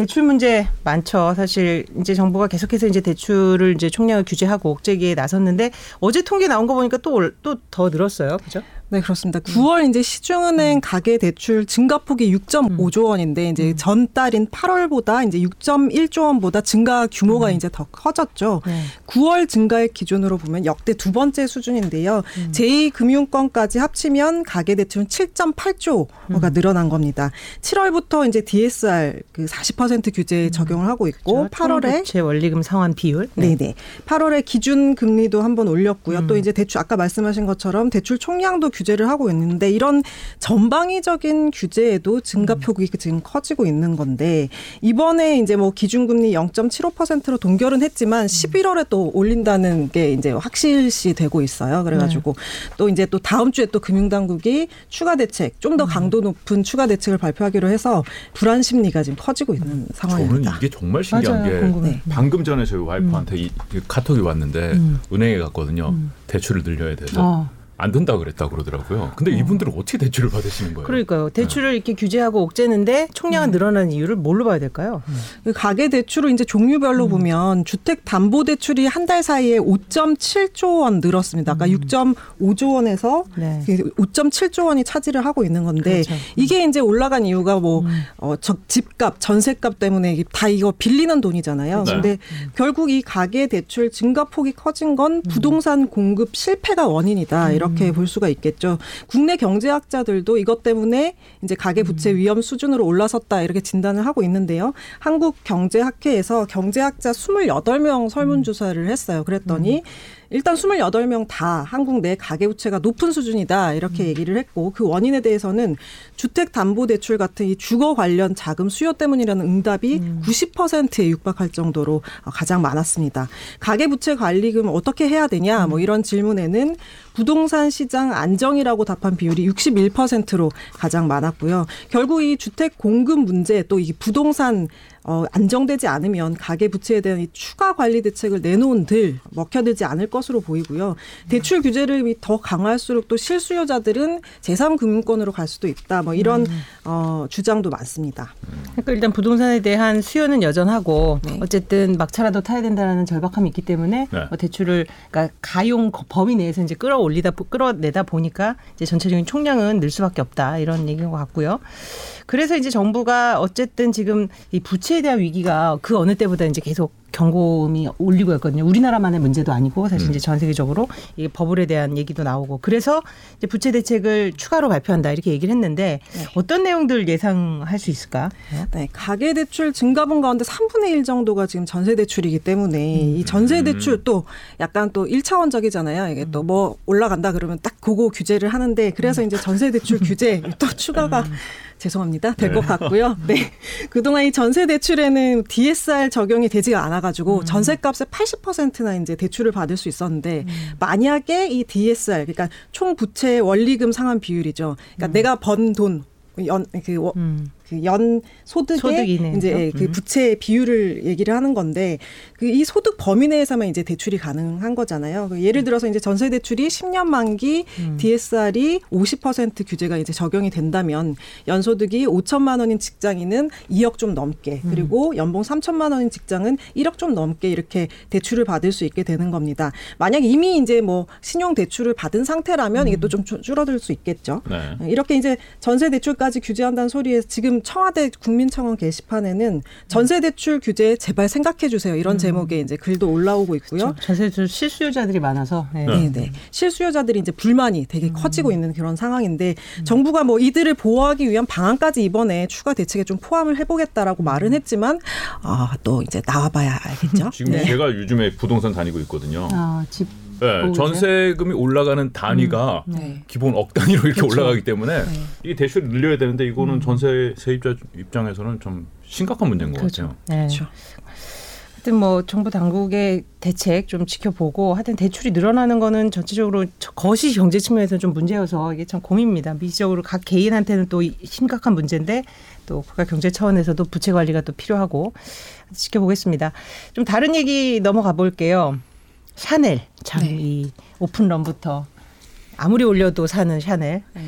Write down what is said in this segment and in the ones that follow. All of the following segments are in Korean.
대출 문제 많죠. 사실 이제 정부가 계속해서 이제 대출을 이제 총량을 규제하고 억제기에 나섰는데 어제 통계 나온 거 보니까 또 또 더 늘었어요. 그죠? 네, 그렇습니다. 9월 이제 시중은행 음. 가계 대출 증가폭이 6.5조 원인데 이제 음. 전달인 8월보다 이제 6.1조 원보다 증가 규모가 음. 이제 더 커졌죠. 네. 9월 증가액 기준으로 보면 역대 두 번째 수준인데요. 음. 제2금융권까지 합치면 가계 대출은 7.8조가 음. 늘어난 겁니다. 7월부터 이제 DSR 그 40% 규제 음. 적용을 하고 있고 그렇죠. 8월에 제 원리금 상환 비율 네, 네. 8월에 기준 금리도 한번 올렸고요. 또 이제 대출 아까 말씀하신 것처럼 대출 총량도 규제를 하고 있는데 이런 전방위적인 규제에도 증가폭이 음. 지금 커지고 있는 건데 이번에 이제 뭐 기준금리 0.75%로 동결은 했지만 11월에 음. 또 올린다는 게 이제 확실시 되고 있어요. 그래가지고 네. 또 이제 또 다음 주에 또 금융당국이 추가 대책 좀 더 강도 높은 추가 대책을 발표하기로 해서 불안 심리가 지금 커지고 있는 상황입니다. 저는 이게 정말 신기한 맞아요. 게 궁금해. 방금 전에 저희 와이프한테 음. 이 카톡이 왔는데 음. 은행에 갔거든요. 음. 대출을 늘려야 돼서. 어. 안 된다 그랬다 그러더라고요. 근데 어. 이분들은 어떻게 대출을 받으시는 거예요? 그러니까요. 대출을 네. 이렇게 규제하고 옥죄는데 총량은 음. 늘어나는 이유를 뭘로 봐야 될까요? 음. 가계 대출을 이제 종류별로 음. 보면 주택 담보 대출이 한 달 사이에 5.7조 원 늘었습니다. 아까 음. 6.5조 원에서 네. 5.7조 원이 차지를 하고 있는 건데 그렇죠. 이게 이제 올라간 이유가 뭐 음. 어, 집값, 전세값 때문에 다 이거 빌리는 돈이잖아요. 네. 근데 결국 이 가계 대출 증가 폭이 커진 건 음. 부동산 공급 실패가 원인이다. 이렇게 이렇게 음. 볼 수가 있겠죠. 국내 경제학자들도 이것 때문에 이제 가계 부채 음. 위험 수준으로 올라섰다 이렇게 진단을 하고 있는데요. 한국 경제학회에서 경제학자 28명 설문 조사를 했어요. 그랬더니 음. 일단 28명 다 한국 내 가계부채가 높은 수준이다 이렇게 음. 얘기를 했고 그 원인에 대해서는 주택담보대출 같은 이 주거 관련 자금 수요 때문이라는 응답이 음. 90%에 육박할 정도로 가장 많았습니다. 가계부채 관리금 어떻게 해야 되냐 뭐 음. 이런 질문에는 부동산 시장 안정이라고 답한 비율이 61%로 가장 많았고요. 결국 이 주택 공급 문제 또 이 부동산 어, 안정되지 않으면 가계 부채에 대한 이 추가 관리 대책을 내놓은들 먹혀들지 않을 것으로 보이고요. 대출 규제를 더 강화할수록 또 실수요자들은 제3금융권으로 갈 수도 있다. 뭐 이런 음. 어, 주장도 많습니다. 그러니까 일단 부동산에 대한 수요는 여전하고 네. 어쨌든 막차라도 타야 된다는 절박함이 있기 때문에 네. 뭐 대출을 그러니까 가용 범위 내에서 이제 끌어올리다 끌어내다 보니까 이제 전체적인 총량은 늘 수밖에 없다 이런 얘기인 것 같고요. 그래서 이제 정부가 어쨌든 지금 이 부채 에 대한 위기가 그 어느 때보다 이제 계속 경고음이 올리고 있거든요. 우리나라만의 문제도 아니고 사실 음. 이제 전 세계적으로 이 버블에 대한 얘기도 나오고 그래서 이제 부채 대책을 추가로 발표한다 이렇게 얘기를 했는데 네. 어떤 내용들 예상할 수 있을까? 네, 가계 대출 증가분 가운데 3분의 1 정도가 지금 전세 대출이기 때문에 음. 이 전세 대출 또 약간 또 1차원적이잖아요. 이게 또 뭐 올라간다 그러면 딱 그거 규제를 하는데 그래서 음. 이제 전세 대출 규제 또 추가가 음. 죄송합니다. 될것 네. 같고요. 네. 그동안 이 전세 대출에는 DSR 적용이 되지가 않아가지고 음. 전세값의 80%나 이제 대출을 받을 수 있었는데 음. 만약에 이 DSR 그러니까 총 부채 원리금 상환 비율이죠. 그러니까 음. 내가 번 돈 연그 음. 그 연 소득의 소득이네, 이제 그 음. 부채 비율을 얘기를 하는 건데 그 이 소득 범위 내에서만 이제 대출이 가능한 거잖아요. 그 예를 들어서 이제 전세 대출이 10년 만기 음. DSR이 50% 규제가 이제 적용이 된다면 연소득이 5천만 원인 직장인은 2억 좀 넘게 음. 그리고 연봉 3천만 원인 직장은 1억 좀 넘게 이렇게 대출을 받을 수 있게 되는 겁니다. 만약 이미 이제 뭐 신용 대출을 받은 상태라면 음. 이게 또 좀 줄어들 수 있겠죠. 네. 이렇게 이제 전세 대출까지 규제한다는 소리에 지금 청와대 국민청원 게시판에는 전세 대출 규제 제발 생각해 주세요. 이런 음. 제목의 이제 글도 올라오고 있고요. 그렇죠. 전세 대출 실수요자들이 많아서. 네. 네. 네. 실수요자들이 이제 불만이 되게 음. 커지고 있는 그런 상황인데 음. 정부가 뭐 이들을 보호하기 위한 방안까지 이번에 추가 대책에 좀 포함을 해보겠다라고 말은 음. 했지만 아, 또 이제 나와봐야 알겠죠. 지금 네. 제가 요즘에 부동산 다니고 있거든요. 아, 집 네, 전세금이 올라가는 단위가 음, 네. 기본 억 단위로 이렇게 그렇죠. 올라가기 때문에 네. 이 대출을 늘려야 되는데 이거는 음. 전세 세입자 입장에서는 좀 심각한 문제인 것 그렇죠. 같아요. 네. 그렇죠. 하여튼 뭐 정부 당국의 대책 좀 지켜보고 하여튼 대출이 늘어나는 거는 전체적으로 거시 경제 측면에서 좀 문제여서 이게 참 고민입니다. 미시적으로 각 개인한테는 또 심각한 문제인데 또 국가 경제 차원에서도 부채 관리가 또 필요하고 지켜보겠습니다. 좀 다른 얘기 넘어가 볼게요. 샤넬 참이 네. 오픈런부터 아무리 올려도 사는 샤넬 네.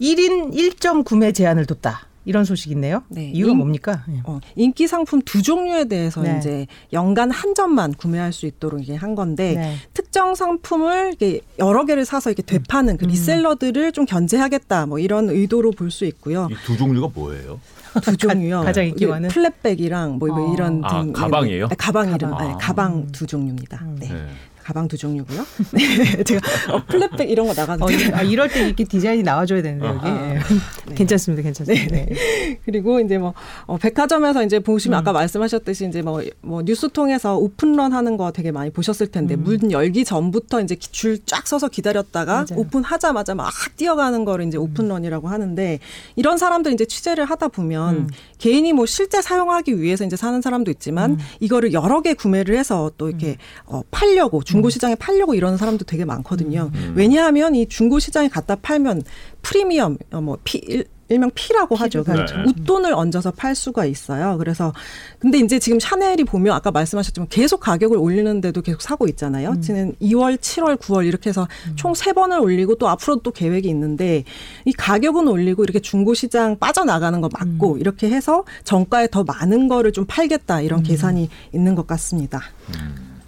1인 1점 구매 제한을 뒀다. 이런 소식 있네요. 네. 이유가 인, 뭡니까? 네. 어, 인기 상품 두 종류에 대해서 네. 이제 연간 한 점만 구매할 수 있도록 이게 한 건데 네. 특정 상품을 이게 여러 개를 사서 이렇게 되파는 그 음. reseller들을 좀 견제하겠다 뭐 이런 의도로 볼 수 있고요. 이 두 종류가 뭐예요? 두 종류요. 가장 인기 많은 flap bag이랑 뭐, 뭐 이런 아, 등 가방이에요? 네, 가방 이름, 가방. 아. 가방 두 종류입니다. 음. 네. 가방 두 종류고요. 네, 제가 어, flap bag 이런 거 나가도 어, 아, 이럴 때 이렇게 디자인이 나와줘야 되는데 여기 아, 네. 괜찮습니다, 괜찮습니다. 네, 네. 그리고 이제 뭐 어, 백화점에서 이제 보시면 음. 아까 말씀하셨듯이 이제 뭐, 뭐 뉴스 통해서 오픈런 하는 거 되게 많이 보셨을 텐데 음. 문 열기 전부터 이제 줄 쫙 서서 기다렸다가 맞아요. 오픈하자마자 막 뛰어가는 거를 이제 오픈런이라고 하는데 이런 사람들 이제 취재를 하다 보면 음. 개인이 뭐 실제 사용하기 위해서 이제 사는 사람도 있지만 음. 이거를 여러 개 구매를 해서 또 이렇게 음. 어, 팔려고 중 중고 시장에 팔려고 이러는 사람도 되게 많거든요. 음. 왜냐하면 이 중고 시장에 갖다 팔면 프리미엄 어, 뭐 피, 일명 피라고 하죠. 그 네. 웃돈을 얹어서 팔 수가 있어요. 그래서 근데 이제 지금 샤넬이 보면 아까 말씀하셨지만 계속 가격을 올리는데도 계속 사고 있잖아요. 음. 지금 2월, 7월, 9월 이렇게 해서 음. 총세 번을 올리고 또 앞으로 또 계획이 있는데 이 가격은 올리고 이렇게 중고 시장 빠져나가는 거 맞고 음. 이렇게 해서 정가에 더 많은 거를 좀 팔겠다 이런 음. 계산이 있는 것 같습니다.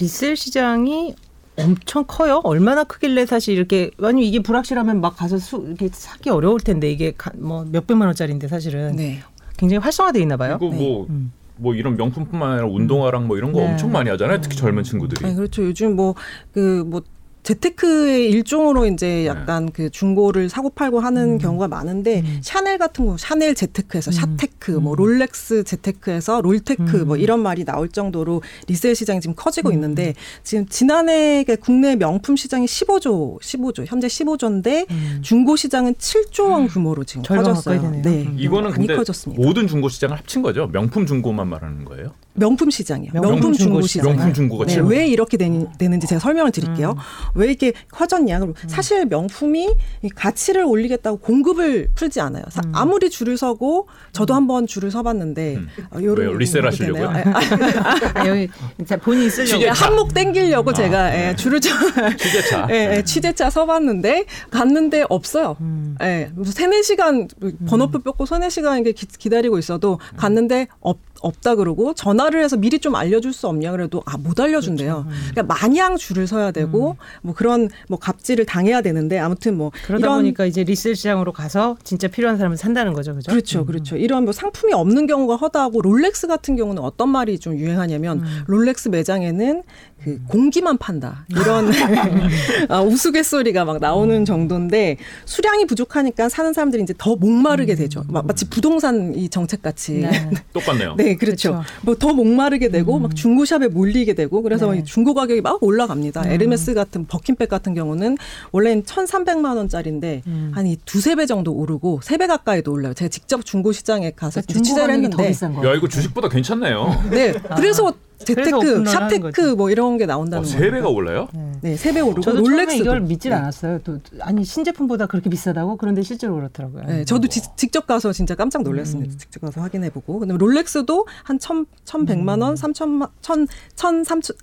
음. resell 시장이 엄청 커요. 얼마나 크길래 사실 이렇게 아니 이게 불확실하면 막 가서 수 이렇게 사기 어려울 텐데 이게 뭐 몇백만 원짜리인데 사실은 네. 굉장히 활성화돼 있나 봐요. 이거 뭐 네. 음. 뭐 이런 명품뿐만 아니라 운동화랑 뭐 이런 거 네. 엄청 많이 하잖아요. 특히 젊은 친구들이. 네, 그렇죠. 요즘 뭐 그뭐 재테크의 일종으로 이제 네. 약간 네. 그 중고를 사고 팔고 하는 음. 경우가 많은데 음. 샤넬 같은 거 샤넬 재테크에서 음. 샤테크 뭐 음. 롤렉스 재테크에서 롤테크 뭐 음. 이런 말이 나올 정도로 리셀 시장이 지금 커지고 음. 있는데 지금 지난해 국내 명품 시장이 15조 15조 현재 15조인데 중고 시장은 7조 원 규모로 지금 커졌어요. 네. 이거는 근데 커졌습니다. 모든 중고 시장을 합친 거죠. 명품 중고만 말하는 거예요? 명품 시장이요. 명품, 명품 중고 시장. 명품 중고가 네, 왜 이렇게 되, 는지 제가 설명을 드릴게요. 음. 왜 이렇게 커졌냐? 그럼 음. 사실 명품이 가치를 올리겠다고 공급을 풀지 않아요. 음. 아무리 줄을 서고 저도 음. 한번 줄을 서봤는데 음. 어, 요런 리셀 하시려고요? 아, 아, 여기 본인이 쓰려고 한몫 땡기려고 아, 제가 네. 예, 줄을 좀 취재차 예, 예, 취재차 서봤는데 갔는데 없어요. 음. 예, 세네 시간 번호표 뽑고 세네 시간 이게 기다리고 있어도 갔는데 없. 없다 그러고 전화를 해서 미리 좀 알려줄 수 없냐 그래도 아 못 알려준대요. 그렇죠. 음. 그러니까 마냥 줄을 서야 되고 음. 뭐 그런 뭐 갑질을 당해야 되는데 아무튼 뭐 그러다 이런 보니까 이제 resell 시장으로 가서 진짜 필요한 사람은 산다는 거죠, 그죠? 그렇죠, 음. 그렇죠. 이런 뭐 상품이 없는 경우가 허다하고 롤렉스 같은 경우는 어떤 말이 좀 유행하냐면 음. 롤렉스 매장에는 그 공기만 판다 이런 아, 우스갯소리가 막 나오는 정도인데 수량이 부족하니까 사는 사람들이 이제 더 목마르게 되죠. 마치 부동산 이 정책 같이 네. 똑같네요. 네, 그렇죠. 그렇죠. 뭐더 목마르게 되고 음. 막 중고샵에 몰리게 되고 그래서 네. 중고 가격이 막 올라갑니다. 음. 에르메스 같은 버킨백 같은 경우는 원래는 1,300만 원짜리인데 음. 한이 두세 배 정도 오르고 세 배 가까이도 올라요. 제가 직접 중고 시장에 가서 그러니까 취재를 했는데 야 이거 주식보다 괜찮네요. 네, 그래서 아. 재테크, 샤테크 뭐 이런 게 나온다는 거예요. 어, 세 배가 올라요? 네, 세배 오르고 저도 롤렉스 이걸 믿질 네. 않았어요. 또 아니 신제품보다 그렇게 비싸다고 그런데 실제로 그렇더라고요. 네, 저도 지, 직접 가서 진짜 깜짝 놀랐습니다. 음. 직접 가서 확인해 보고. 근데 롤렉스도 한 천, 천백만 원, 음. 삼천만, 천, 천, 삼천,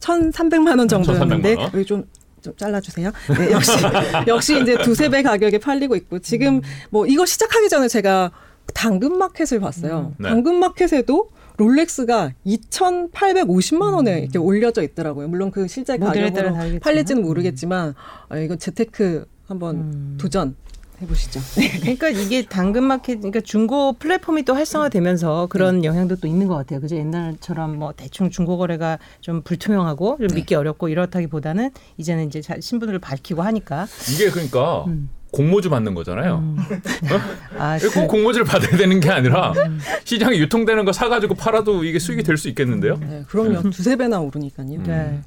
천삼백만 원 정도였는데 여기 좀. 좀 잘라주세요. 네, 역시 역시 이제 두세 배 가격에 팔리고 있고 지금 음. 뭐 이거 시작하기 전에 제가 당근마켓을 봤어요. 음. 네. 당근마켓에도 롤렉스가 2,850만 원에 음. 이렇게 올려져 있더라고요. 물론 그 실제 가격으로 팔릴지는 모르겠지만 아, 이거 재테크 한번 음. 도전 해보시죠. 네. 그러니까 이게 당근 마켓, 그러니까 중고 플랫폼이 또 활성화되면서 그런 네. 영향도 또 있는 것 같아요. 그죠? 옛날처럼 뭐 대충 중고 거래가 좀 불투명하고 좀 네. 믿기 어렵고 이렇다기보다는 이제는 이제 신분을 밝히고 하니까 이게 그러니까 음. 공모주 받는 거잖아요. 음. 어? 아, 그... 꼭 공모주를 받아야 되는 게 아니라 음. 시장에 유통되는 거 사가지고 팔아도 이게 수익이 될 수 있겠는데요? 네, 그럼요. 음. 두세 배나 오르니까요. 네.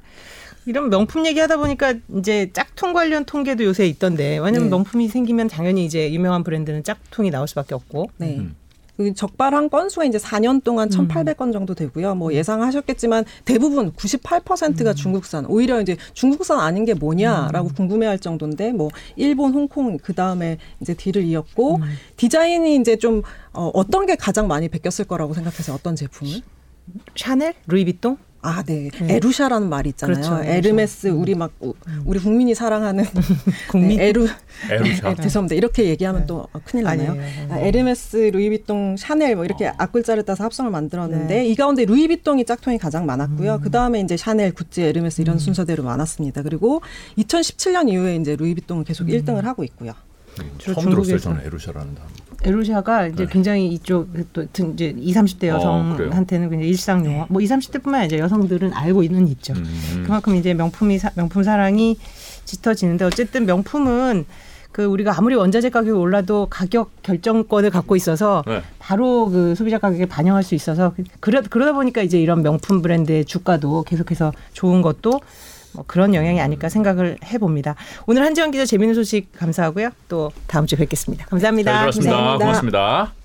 이런 명품 얘기하다 보니까 이제 짝퉁 관련 통계도 요새 있던데 왜냐면 네. 명품이 생기면 당연히 이제 유명한 브랜드는 짝퉁이 나올 수밖에 없고. 네. 음. 그 적발한 건수가 이제 4년 동안 1,800건 음. 정도 되고요. 뭐 예상하셨겠지만 대부분 98%가 음. 중국산. 오히려 이제 중국산 아닌 게 뭐냐라고 음. 궁금해할 정도인데 뭐 일본, 홍콩 그 다음에 이제 뒤를 이었고 음. 디자인이 이제 좀 어, 어떤 게 가장 많이 베꼈을 거라고 생각해서 어떤 제품을? 샤넬, 루이비통? 아, 네. 네. 에루샤라는 말이 있잖아요. 그렇죠, 에르메스 우리 막 우리 국민이 사랑하는 국민 네, 에루 에루샤. 네, 죄송합니다. 이렇게 얘기하면 네. 또 큰일 나네요. 아, 에르메스, 루이비통, 샤넬 뭐 이렇게 어. 앞글자를 따서 합성을 만들었는데 네. 이 가운데 루이비통이 짝퉁이 가장 많았고요. 음. 그다음에 이제 샤넬, 구찌, 에르메스 이런 음. 순서대로 많았습니다. 그리고 2017년 이후에 이제 루이비통은 계속 음. 1등을 하고 있고요. 음, 처음 들었어요. 저는 에루샤라는 단어. 에루샤가 이제 네. 굉장히 이쪽 또 이제 20, 30대 어, 여성한테는 어, 굉장히 일상 용어. 뭐 20, 30대뿐만 아니라 여성들은 알고 있는 있죠. 음. 그만큼 이제 명품이 사, 명품 사랑이 짙어지는데 어쨌든 명품은 그 우리가 아무리 원자재 가격이 올라도 가격 결정권을 갖고 있어서 네. 바로 그 소비자 가격에 반영할 수 있어서 그러, 그러다 보니까 이제 이런 명품 브랜드의 주가도 계속해서 좋은 것도 뭐 그런 영향이 아닐까 생각을 해봅니다. 오늘 한지원 기자 재미있는 소식 감사하고요. 또 다음 주에 뵙겠습니다. 감사합니다. 잘 들었습니다. 감사합니다. 고맙습니다.